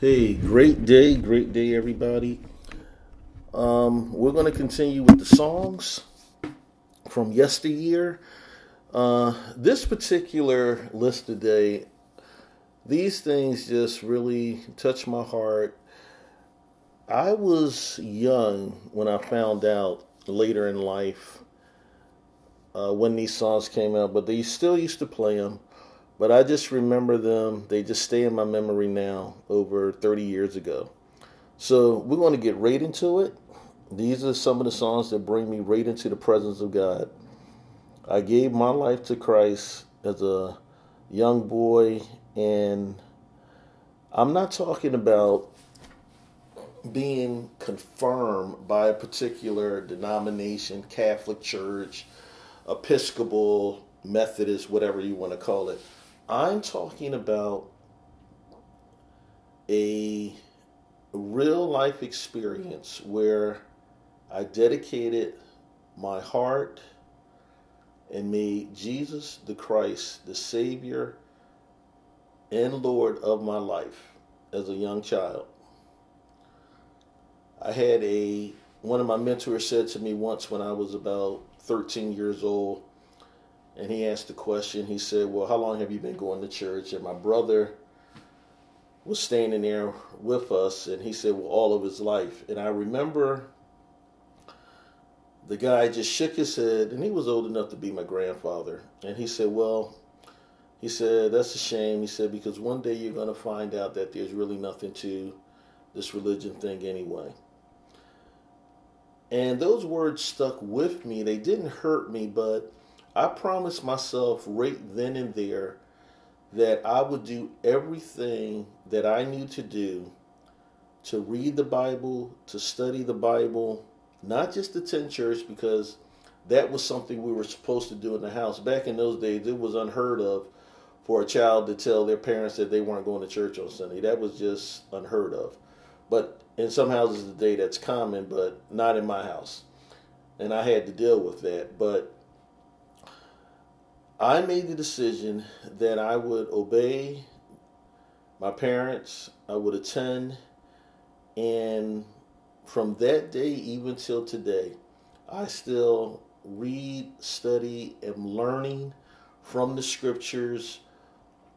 Hey, great day, great day, everybody. Um, we're going to continue with the songs from yesteryear. Uh, this particular list today, these things just really touch my heart. I was young when I found out later in life uh, when these songs came out, but they still used to play them. But I just remember them. They just stay in my memory now over 30 years ago. So we're going to get right into it. These are some of the songs that bring me right into the presence of God. I gave my life to Christ as a young boy, and I'm not talking about being confirmed by a particular denomination, Catholic Church, Episcopal, Methodist, whatever you want to call it. I'm talking about a real life experience where I dedicated my heart and made Jesus the Christ the Savior and Lord of my life as a young child. I had a one of my mentors said to me once when I was about 13 years old, and he asked the question. He said, Well, how long have you been going to church? And my brother was standing there with us, and he said, Well, all of his life. And I remember the guy just shook his head, and he was old enough to be my grandfather. And he said, Well, he said, That's a shame. He said, Because one day you're going to find out that there's really nothing to this religion thing anyway. And those words stuck with me. They didn't hurt me, but I promised myself right then and there that I would do everything that I knew to do to read the Bible, to study the Bible, not just attend church because that was something we were supposed to do in the house. Back in those days, it was unheard of for a child to tell their parents that they weren't going to church on Sunday. That was just unheard of. But in some houses today, that's common, but not in my house. And I had to deal with that. But I made the decision that I would obey my parents, I would attend, and from that day even till today, I still read, study, am learning from the scriptures,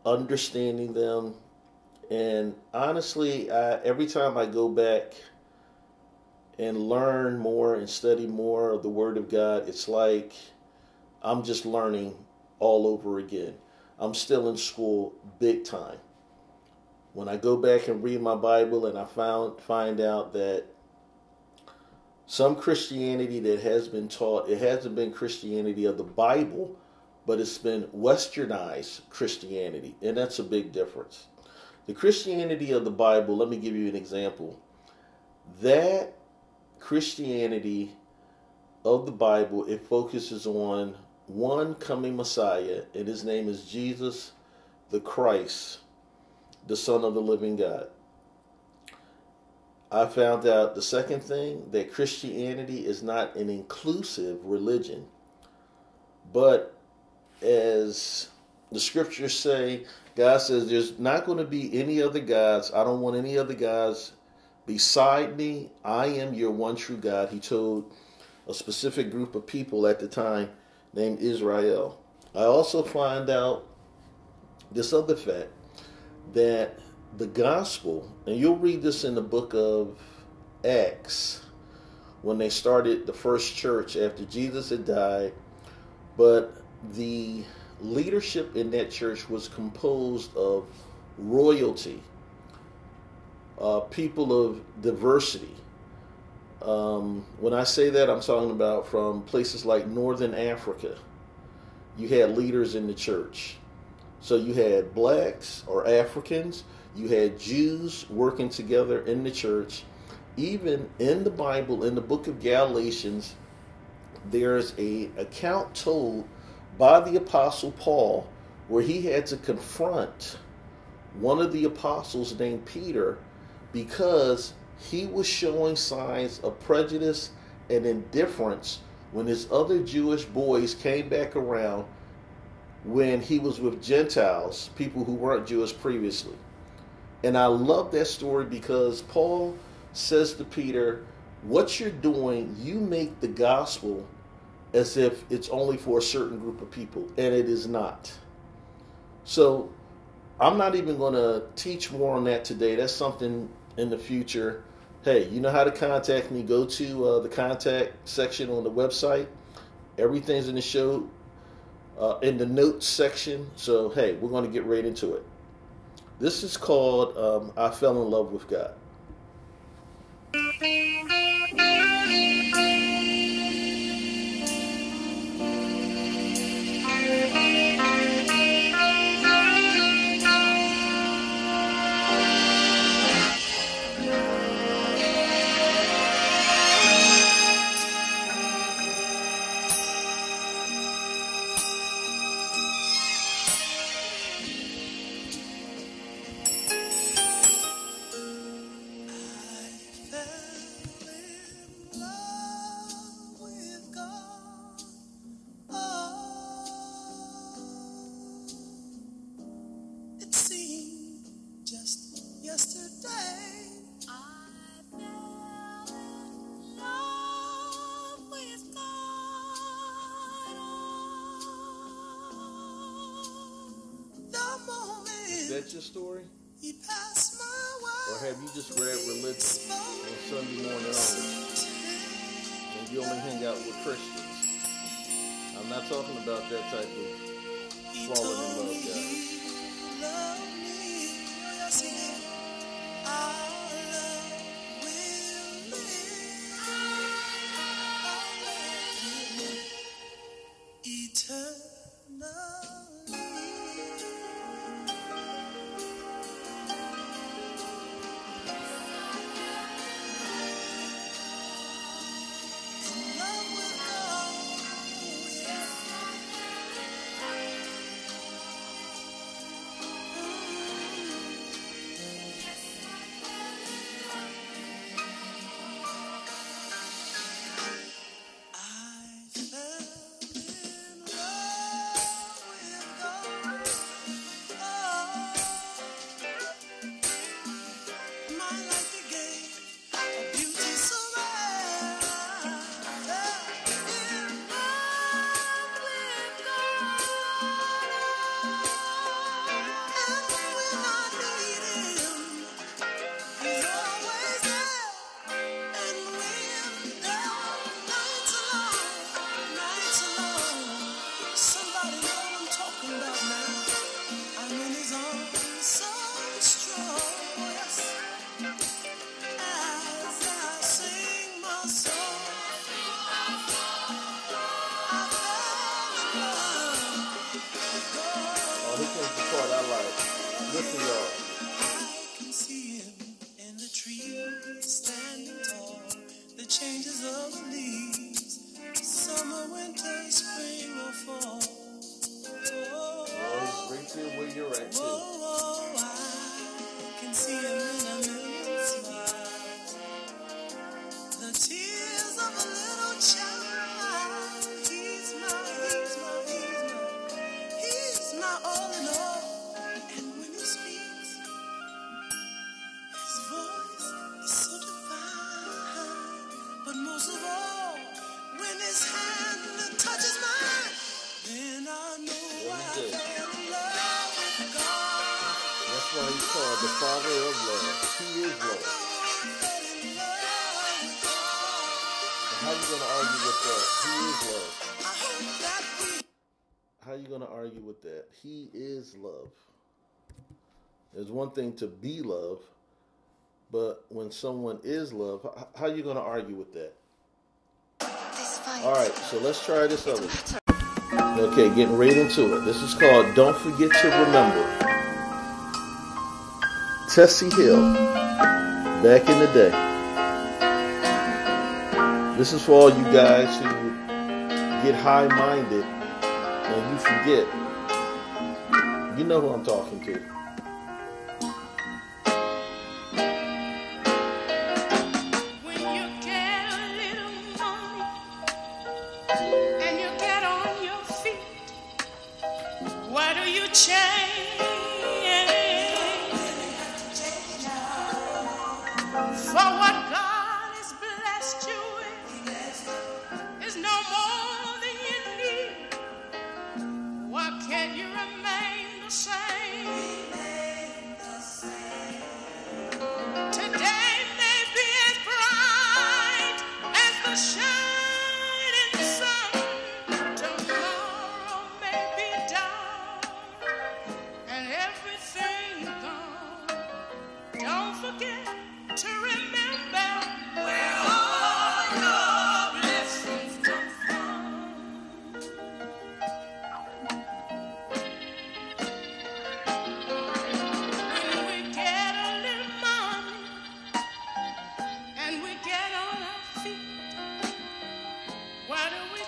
understanding them, and honestly, I, every time I go back and learn more and study more of the Word of God, it's like I'm just learning all over again. I'm still in school big time. When I go back and read my Bible and I found find out that some Christianity that has been taught, it hasn't been Christianity of the Bible, but it's been westernized Christianity, and that's a big difference. The Christianity of the Bible, let me give you an example. That Christianity of the Bible, it focuses on one coming Messiah, and his name is Jesus the Christ, the Son of the living God. I found out the second thing that Christianity is not an inclusive religion, but as the scriptures say, God says there's not going to be any other gods. I don't want any other gods beside me. I am your one true God. He told a specific group of people at the time named Israel. I also find out this other fact that the gospel, and you'll read this in the book of Acts, when they started the first church after Jesus had died, but the leadership in that church was composed of royalty, uh, people of diversity. Um, when I say that, I'm talking about from places like Northern Africa. You had leaders in the church. So you had blacks or Africans, you had Jews working together in the church. Even in the Bible, in the book of Galatians, there's a account told by the Apostle Paul, where he had to confront one of the apostles named Peter because he was showing signs of prejudice and indifference when his other Jewish boys came back around when he was with Gentiles, people who weren't Jewish previously. And I love that story because Paul says to Peter, What you're doing, you make the gospel as if it's only for a certain group of people, and it is not. So I'm not even going to teach more on that today. That's something in the future. Hey, you know how to contact me. Go to uh, the contact section on the website. Everything's in the show, uh, in the notes section. So, hey, we're going to get right into it. This is called um, I Fell in Love with God. That your story? Or have you just read religion on Sunday morning only? And you only hang out with Christians? I'm not talking about that type of falling in love, one thing to be love, but when someone is love, how you gonna argue with that? All right, so let's try this other. Okay, getting right into it. This is called "Don't Forget to Remember." Tessie Hill, back in the day. This is for all you guys who get high-minded and you forget. You know who I'm talking to.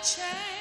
change.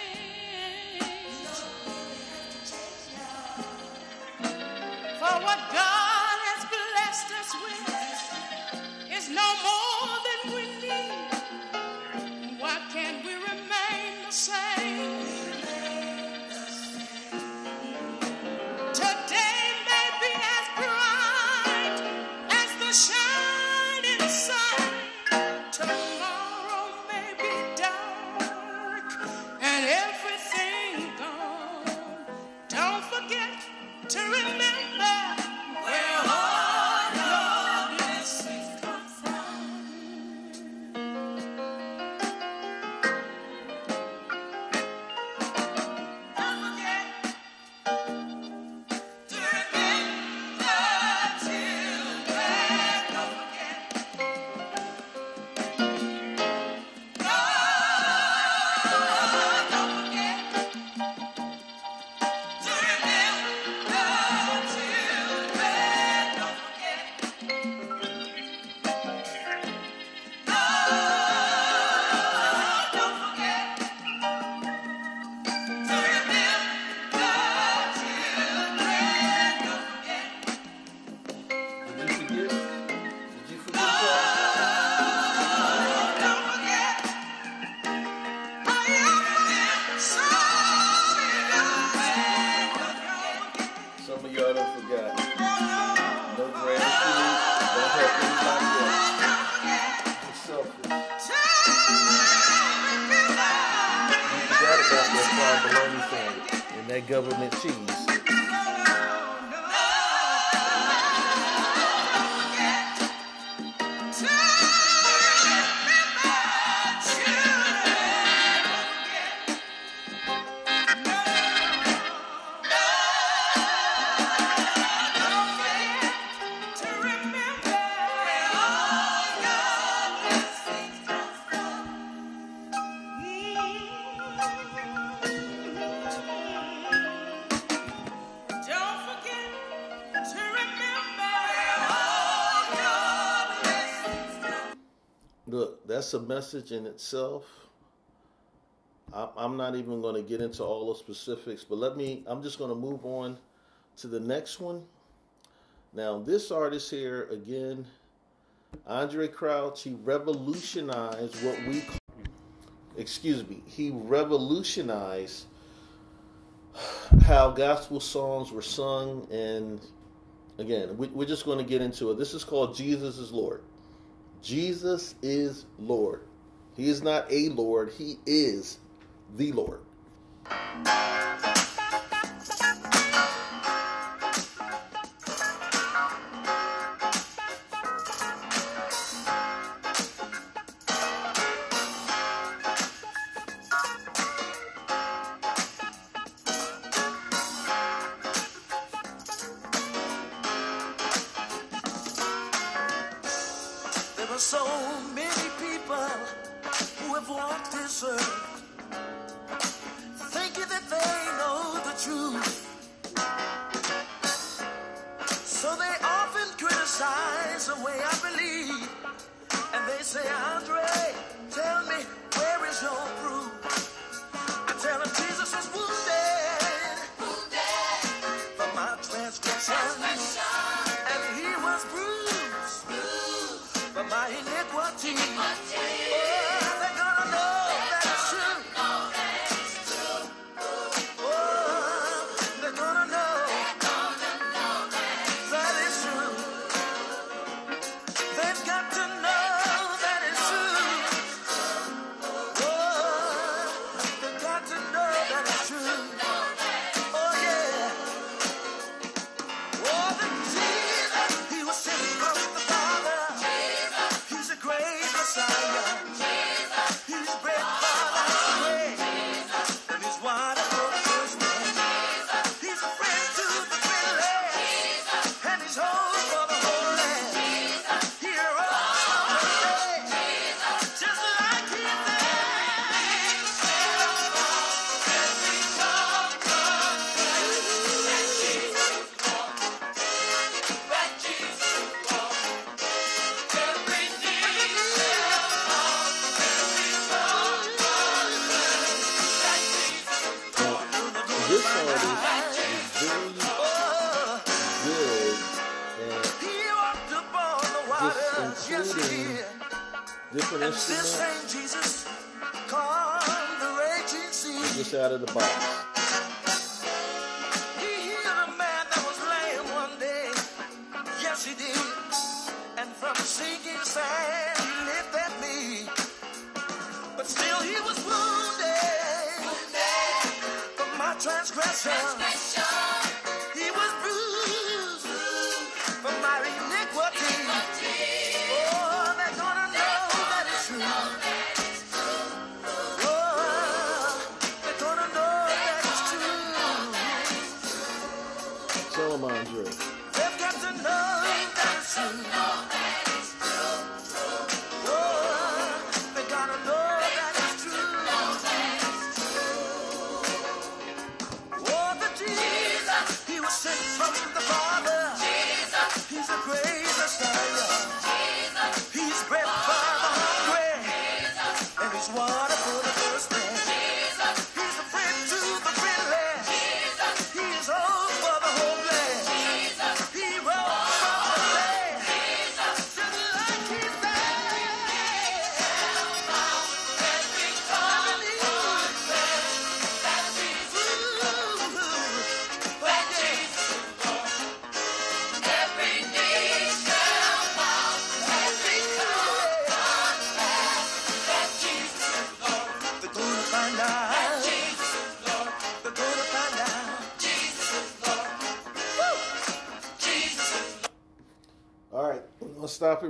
that's a message in itself. I'm not even going to get into all the specifics, but let me, I'm just going to move on to the next one. Now, this artist here, again, Andrae Crouch, he revolutionized what we call, excuse me, he revolutionized how gospel songs were sung. And again, we, are just going to get into it. This is called Jesus is Lord. Jesus is Lord. He is not a Lord, He is the Lord.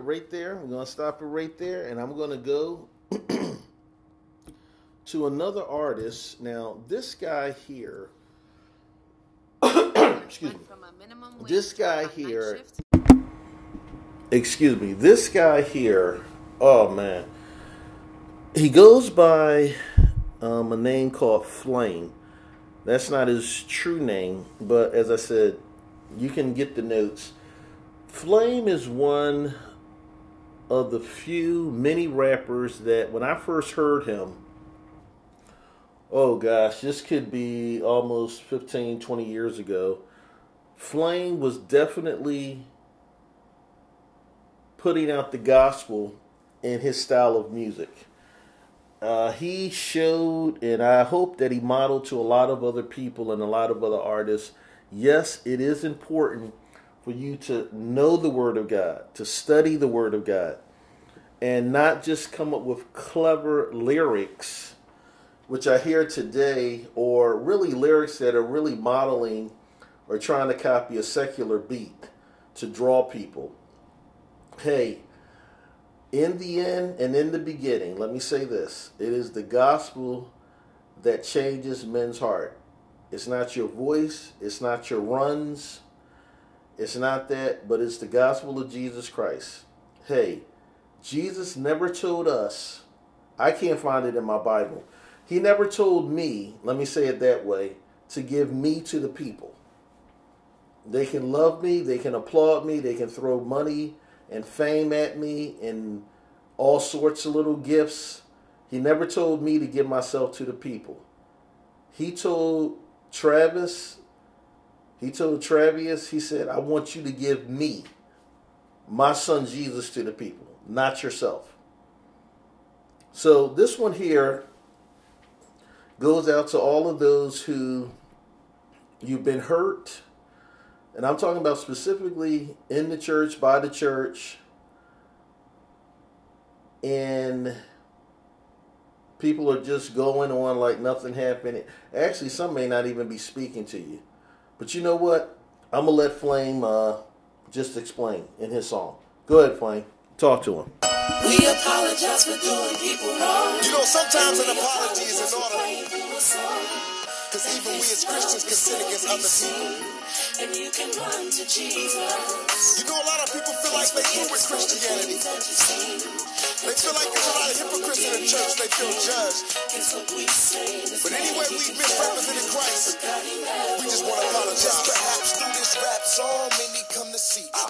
Right there. We're gonna stop it right there, and I'm gonna go to another artist. Now, this guy here, excuse me, Went from a minimum wage This guy here- excuse me, this guy here. Oh man, he goes by um, a name called Flame. That's not his true name, but as I said, you can get the notes. Flame is one of the few many rappers that when I first heard him, oh gosh, this could be almost 15, 20 years ago. Flame was definitely putting out the gospel in his style of music. Uh, he showed, and I hope that he modeled to a lot of other people and a lot of other artists. Yes, it is important for you to know the Word of God, to study the Word of God, and not just come up with clever lyrics, which I hear today, or really lyrics that are really modeling or trying to copy a secular beat to draw people. Hey, in the end and in the beginning, let me say this it is the gospel that changes men's heart. It's not your voice, it's not your runs, it's not that, but it's the gospel of Jesus Christ. Hey, Jesus never told us, I can't find it in my Bible. He never told me, let me say it that way, to give me to the people. They can love me, they can applaud me, they can throw money and fame at me and all sorts of little gifts. He never told me to give myself to the people. He told Travis, he told Travius, he said, I want you to give me, my son Jesus, to the people, not yourself. So this one here goes out to all of those who you've been hurt. And I'm talking about specifically in the church, by the church, and people are just going on like nothing happened. Actually, some may not even be speaking to you. But you know what? I'm going to let Flame uh, just explain in his song. Go ahead, Flame. Talk to him. We apologize for doing people wrong. You know, sometimes an apology is in order. Praying through a song. Because even we as Christians can sin against other people. And you can run to Jesus. You know, a lot of people feel like they through with Christianity. That. They feel like there's a lot of hypocrites in the church. They feel judged. It's what we say. But anyway, we've misrepresented Christ. We just want to apologize. Perhaps through this rap song, many come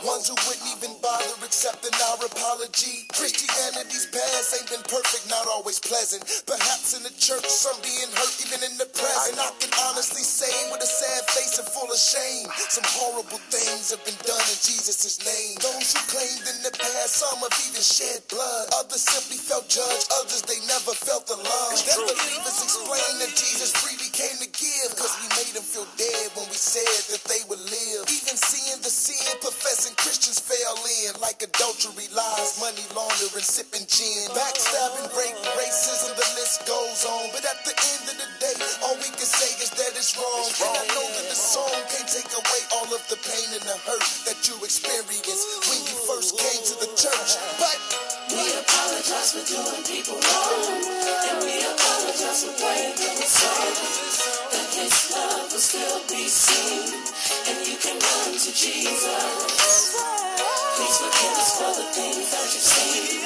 Ones who wouldn't even bother accepting our apology. Christianity's past ain't been perfect, not always pleasant. Perhaps in the church, some being hurt even in the present. I can honestly say with a sad face and full of shame, some horrible things have been done in Jesus' name. Those who claimed in the past some have even shed blood. Others simply felt judged, others they never felt the love. Then believers explain that Jesus freely came to give, cause we made them feel dead when we said that they would live. Even seeing the sin, professing Christians fell in, like adultery, lies, money laundering, sipping gin, backstabbing, rape, racism, the list goes on. But at the end of the day, all we can say is that it's wrong. And I know that the song can't take away all of the pain and the hurt that you experienced when you first came to the church. But to Jesus. Please forgive us for the things that you've seen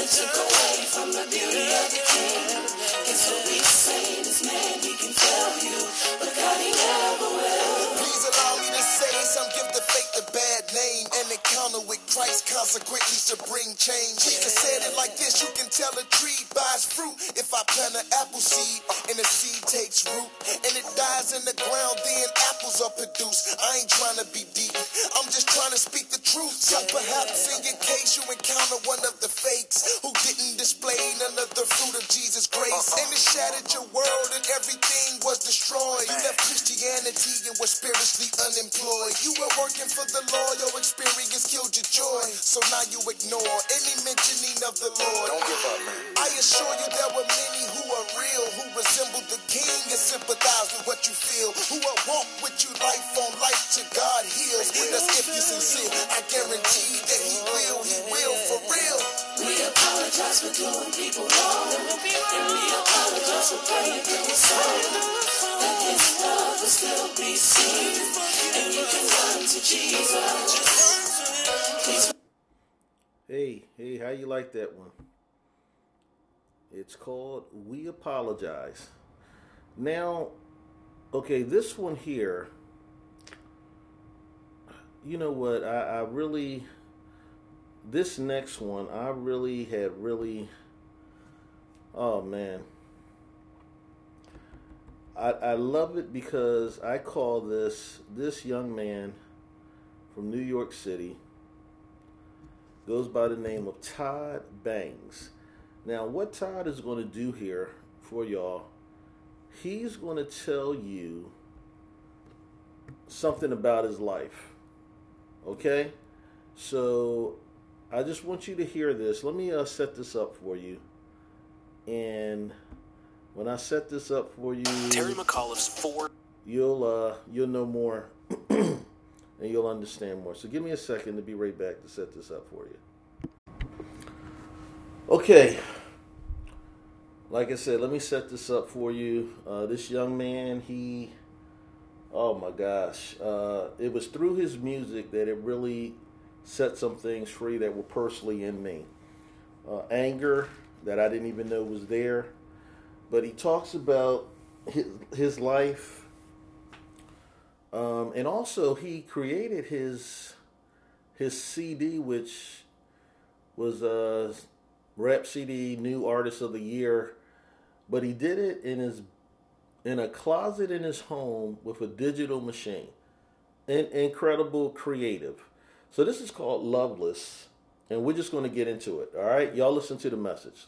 that took away from the beauty of the King. Guess what we say is man, he can tell you, but God, he never will. Please allow me to say some give the fake the bad name. An encounter with Christ consequently should bring change. Jesus said it like this: You can tell a tree by its fruit. If I plant an apple seed and the seed takes root and it dies in the ground, then apples are produced. I ain't trying to be deep. I'm just trying to speak the truth. So perhaps in your case you encounter one of the fakes who didn't display none of the fruit of Jesus' grace. And it shattered your world and everything was destroyed. You left Christianity and were spiritually unemployed. You were working for the Lord, your experience killed your joy. So now you ignore any mentioning of the Lord. Don't give up, man. I assure you there were many who are real, who resembled the King and sympathize with what you feel. Who will walk with you life on life till God heals. That's if you're sincere. You like that one? It's called We Apologize. Now, okay, this one here, you know what? I, I really, this next one, I really had really, oh man. I, I love it because I call this, this young man from New York City, goes by the name of Todd Bangs. Now, what Todd is going to do here for y'all, he's going to tell you something about his life. Okay? So, I just want you to hear this. Let me uh, set this up for you. And when I set this up for you, Terry McAuliffe's four. you'll uh, you'll know more and you'll understand more. So give me a second to be right back to set this up for you. Okay. Like I said, let me set this up for you. Uh, this young man, he, oh my gosh, uh, it was through his music that it really set some things free that were personally in me. Uh, anger that I didn't even know was there. But he talks about his, his life um, and also, he created his his CD, which was a Rap CD New Artist of the Year, but he did it in his in a closet in his home with a digital machine. In, incredible creative. So this is called Loveless, and we're just going to get into it. All right, y'all listen to the message.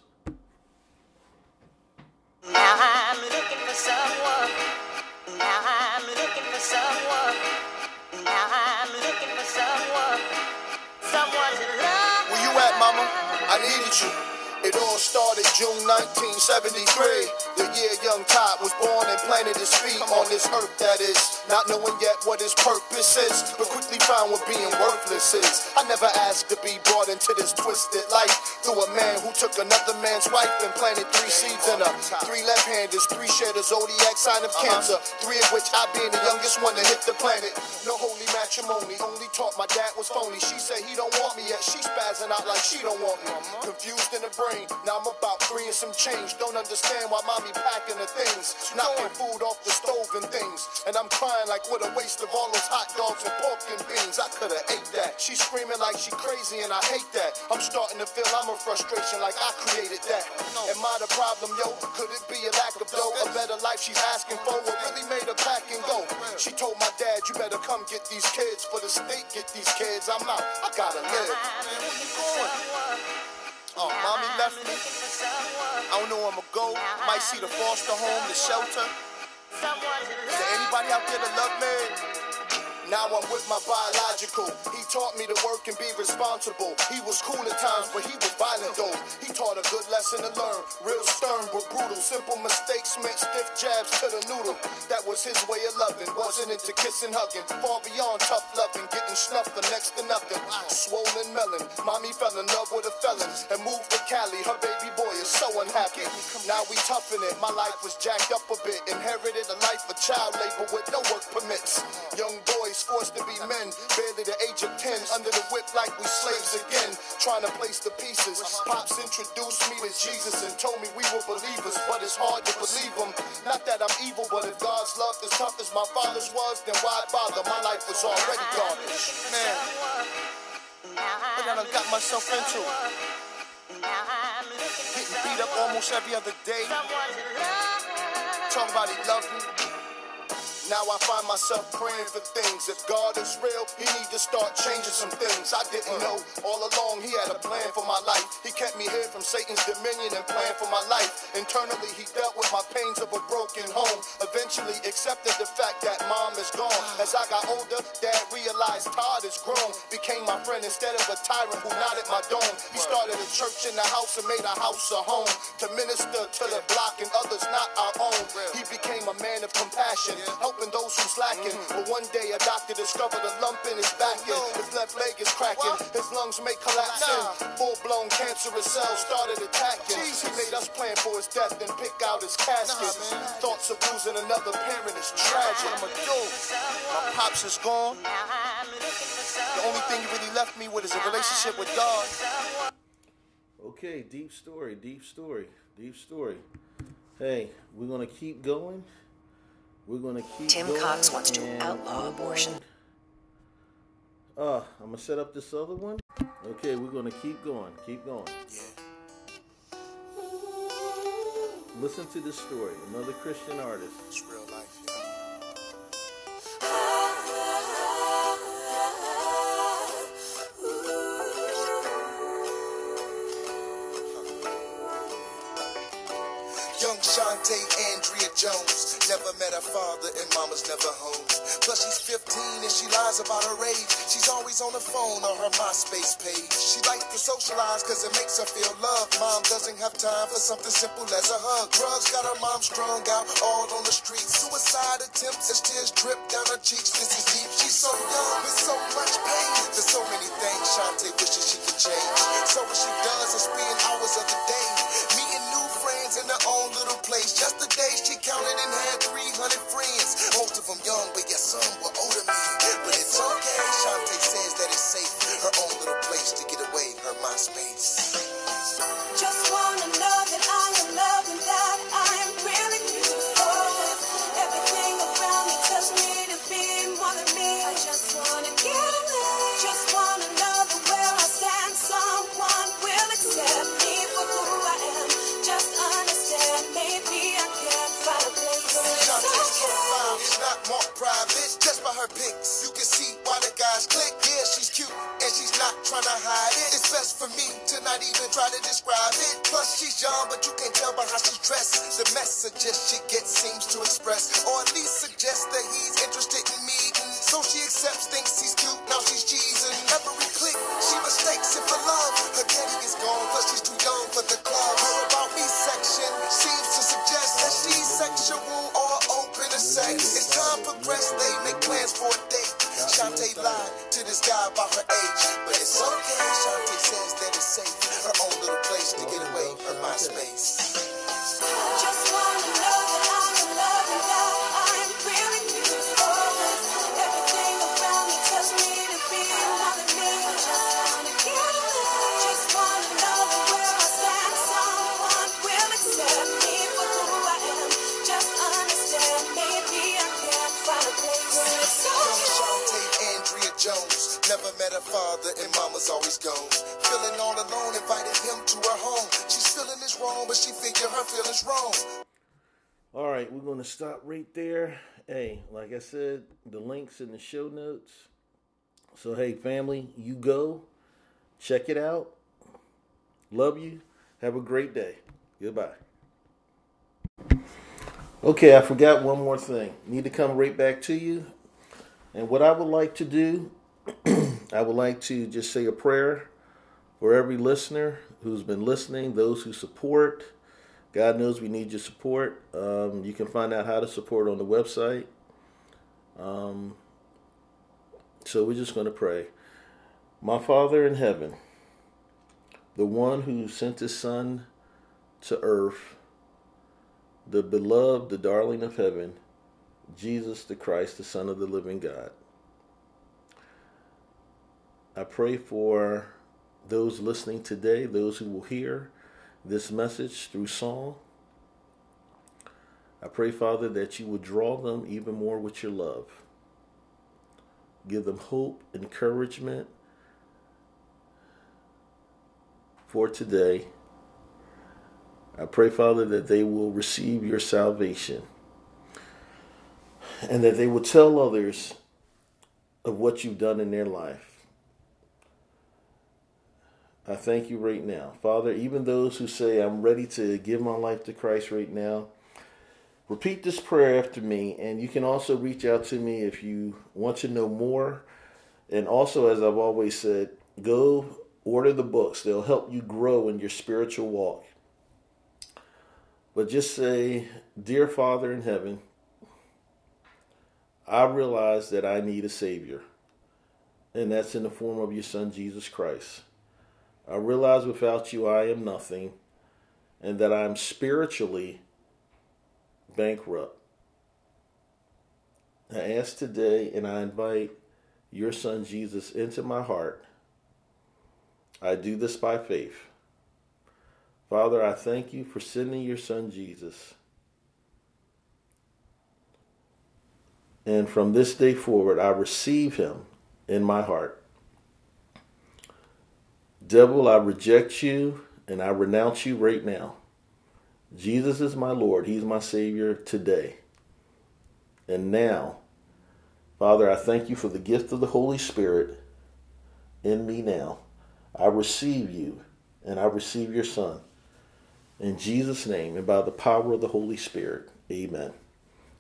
You. It all started June 1973. The year young Todd was born and planted his feet on this earth that is. Not knowing yet what his purpose is, but quickly found what being worthless is. I never asked to be brought into this twisted life through a man who took another man's wife and planted three seeds in her. Three left-handers, three share the zodiac sign of cancer. Three of which I being the youngest one to hit the planet. No holy matrimony, only taught my dad was phony. She said he don't want me yet, she spazzing out like she don't want me. Confused in the brain, now I'm about three and some change. Don't understand why mommy packing the things, knocking food off the stove and things. And I'm crying like what a waste of all those hot dogs and pork and beans. I could've ate that. She's screaming like she crazy and I hate that. I'm starting to feel I'm a frustration like I created that. Am I the problem, yo? Could it be a lack of dough? A better life she's asking for? What really made her pack and go? She told my dad, you better come get these kids. For the state, get these kids. I'm out. I gotta live. Might see the foster home, the shelter. Is there anybody out there that love me? Now I'm with my biological. He taught me to work and be responsible. He was cool at times, but he was violent though. He taught a good lesson to learn. Real stern but brutal. Simple mistakes meant stiff jabs to the noodle. That was his way of loving. Wasn't into kissing, hugging. Far beyond tough loving. Getting snuffed for next to nothing. Swollen melon. Mommy fell in love with a felon and moved to Cali. Her baby boy is so unhappy. Now we toughen it. My life was jacked up a bit. Inherited a life of child labor with no work permits. Young boys forced to be men. Barely the age of 10. Under the whip like we slaves again. Trying to place the pieces. Pops introduced me to Jesus and told me we were believers. But it's hard to believe him. Not that I'm evil, but if God's love is tough as my father's was, then why bother? My life was already garbage. Man, what I got myself into. Getting beat up almost every other day. Talking about he loved me. Now I find myself praying for things. If God is real, He need to start changing some things. I didn't know all along He had a plan for my life. He kept me here from Satan's dominion and planned for my life. Internally, He dealt with my pains of a broken home. Eventually, accepted the fact that mom is gone. As I got older, Dad realized Todd is grown. Became my friend instead of a tyrant who nodded my dome. He started a church in the house and made a house a home to minister to the block and others not our own. He became a man of compassion, helping those who's lacking. But one day a doctor discovered a lump in his back and his left leg is cracking. His lungs may collapse and full-blown cancerous cells started attacking. He made us plan for his death and pick out his casket. Thoughts of losing another parent is tragic. I'ma do. My pops is gone. The only thing he really left me with is a relationship with God. Okay, deep story, deep story, deep story. Hey, we're gonna keep going. We're gonna keep Tim going Cox wants to outlaw abortion. on. Uh, I'm gonna set up this other one. Okay, we're gonna keep going, keep going. Yeah, Listen to this story. Another Christian artist. Makes her feel love. Mom doesn't have time for something simple as a hug. Drugs got her mom strung out all on the street. Suicide attempts as tears drip down her cheeks. This is deep. She's so young with so much pain. There's so many things Shantae wishes she could change. So what she does is spend hours of the day meeting new friends in her own little place. Yesterday she counted and had Time progressed, they make plans for a date. Shantae lied to this guy about her age, but it's okay. Shantae says that it's safe. Her own little place to get away. from MySpace. Just wrong, but she figure her feelings wrong. All right, we're going to stop right there. Hey, like I said, the links in the show notes. So, hey, family, you go. Check it out. Love you. Have a great day. Goodbye. Okay, I forgot one more thing. Need to come right back to you. And what I would like to do, I would like to just say a prayer for every listener who's been listening, those who support. God knows we need your support. Um, you can find out how to support on the website. Um, so we're just going to pray. My Father in heaven, the one who sent his Son to earth, the beloved, the darling of heaven, Jesus the Christ, the Son of the living God. I pray for those listening today, those who will hear this message through song. I pray, Father, that you would draw them even more with your love. Give them hope, encouragement for today. I pray, Father, that they will receive your salvation and that they will tell others of what you've done in their life. I thank you right now. Father, even those who say, I'm ready to give my life to Christ right now, repeat this prayer after me. And you can also reach out to me if you want to know more. And also, as I've always said, go order the books, they'll help you grow in your spiritual walk. But just say, Dear Father in heaven, I realize that I need a Savior, and that's in the form of your Son, Jesus Christ. I realize without you I am nothing, and that I'm spiritually bankrupt. I ask today, and I invite your Son Jesus into my heart. I do this by faith. Father, I thank you for sending your Son Jesus. And from this day forward, I receive him in my heart. Devil, I reject you and I renounce you right now. Jesus is my Lord. He's my Savior today. And now, Father, I thank you for the gift of the Holy Spirit in me now. I receive you and I receive your Son. In Jesus' name and by the power of the Holy Spirit. Amen.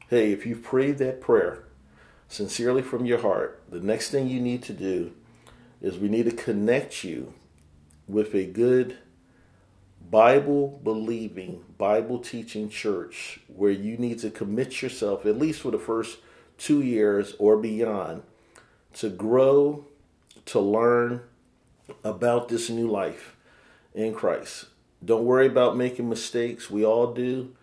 Hey, if you prayed that prayer sincerely from your heart, the next thing you need to do is we need to connect you with a good Bible believing, Bible teaching church where you need to commit yourself, at least for the first two years or beyond, to grow, to learn about this new life in Christ. Don't worry about making mistakes. We all do.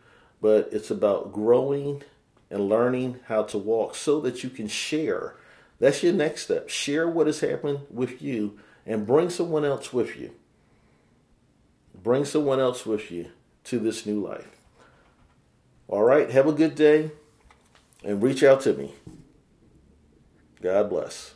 But it's about growing and learning how to walk so that you can share. That's your next step. Share what has happened with you and bring someone else with you. Bring someone else with you to this new life. All right. Have a good day and reach out to me. God bless.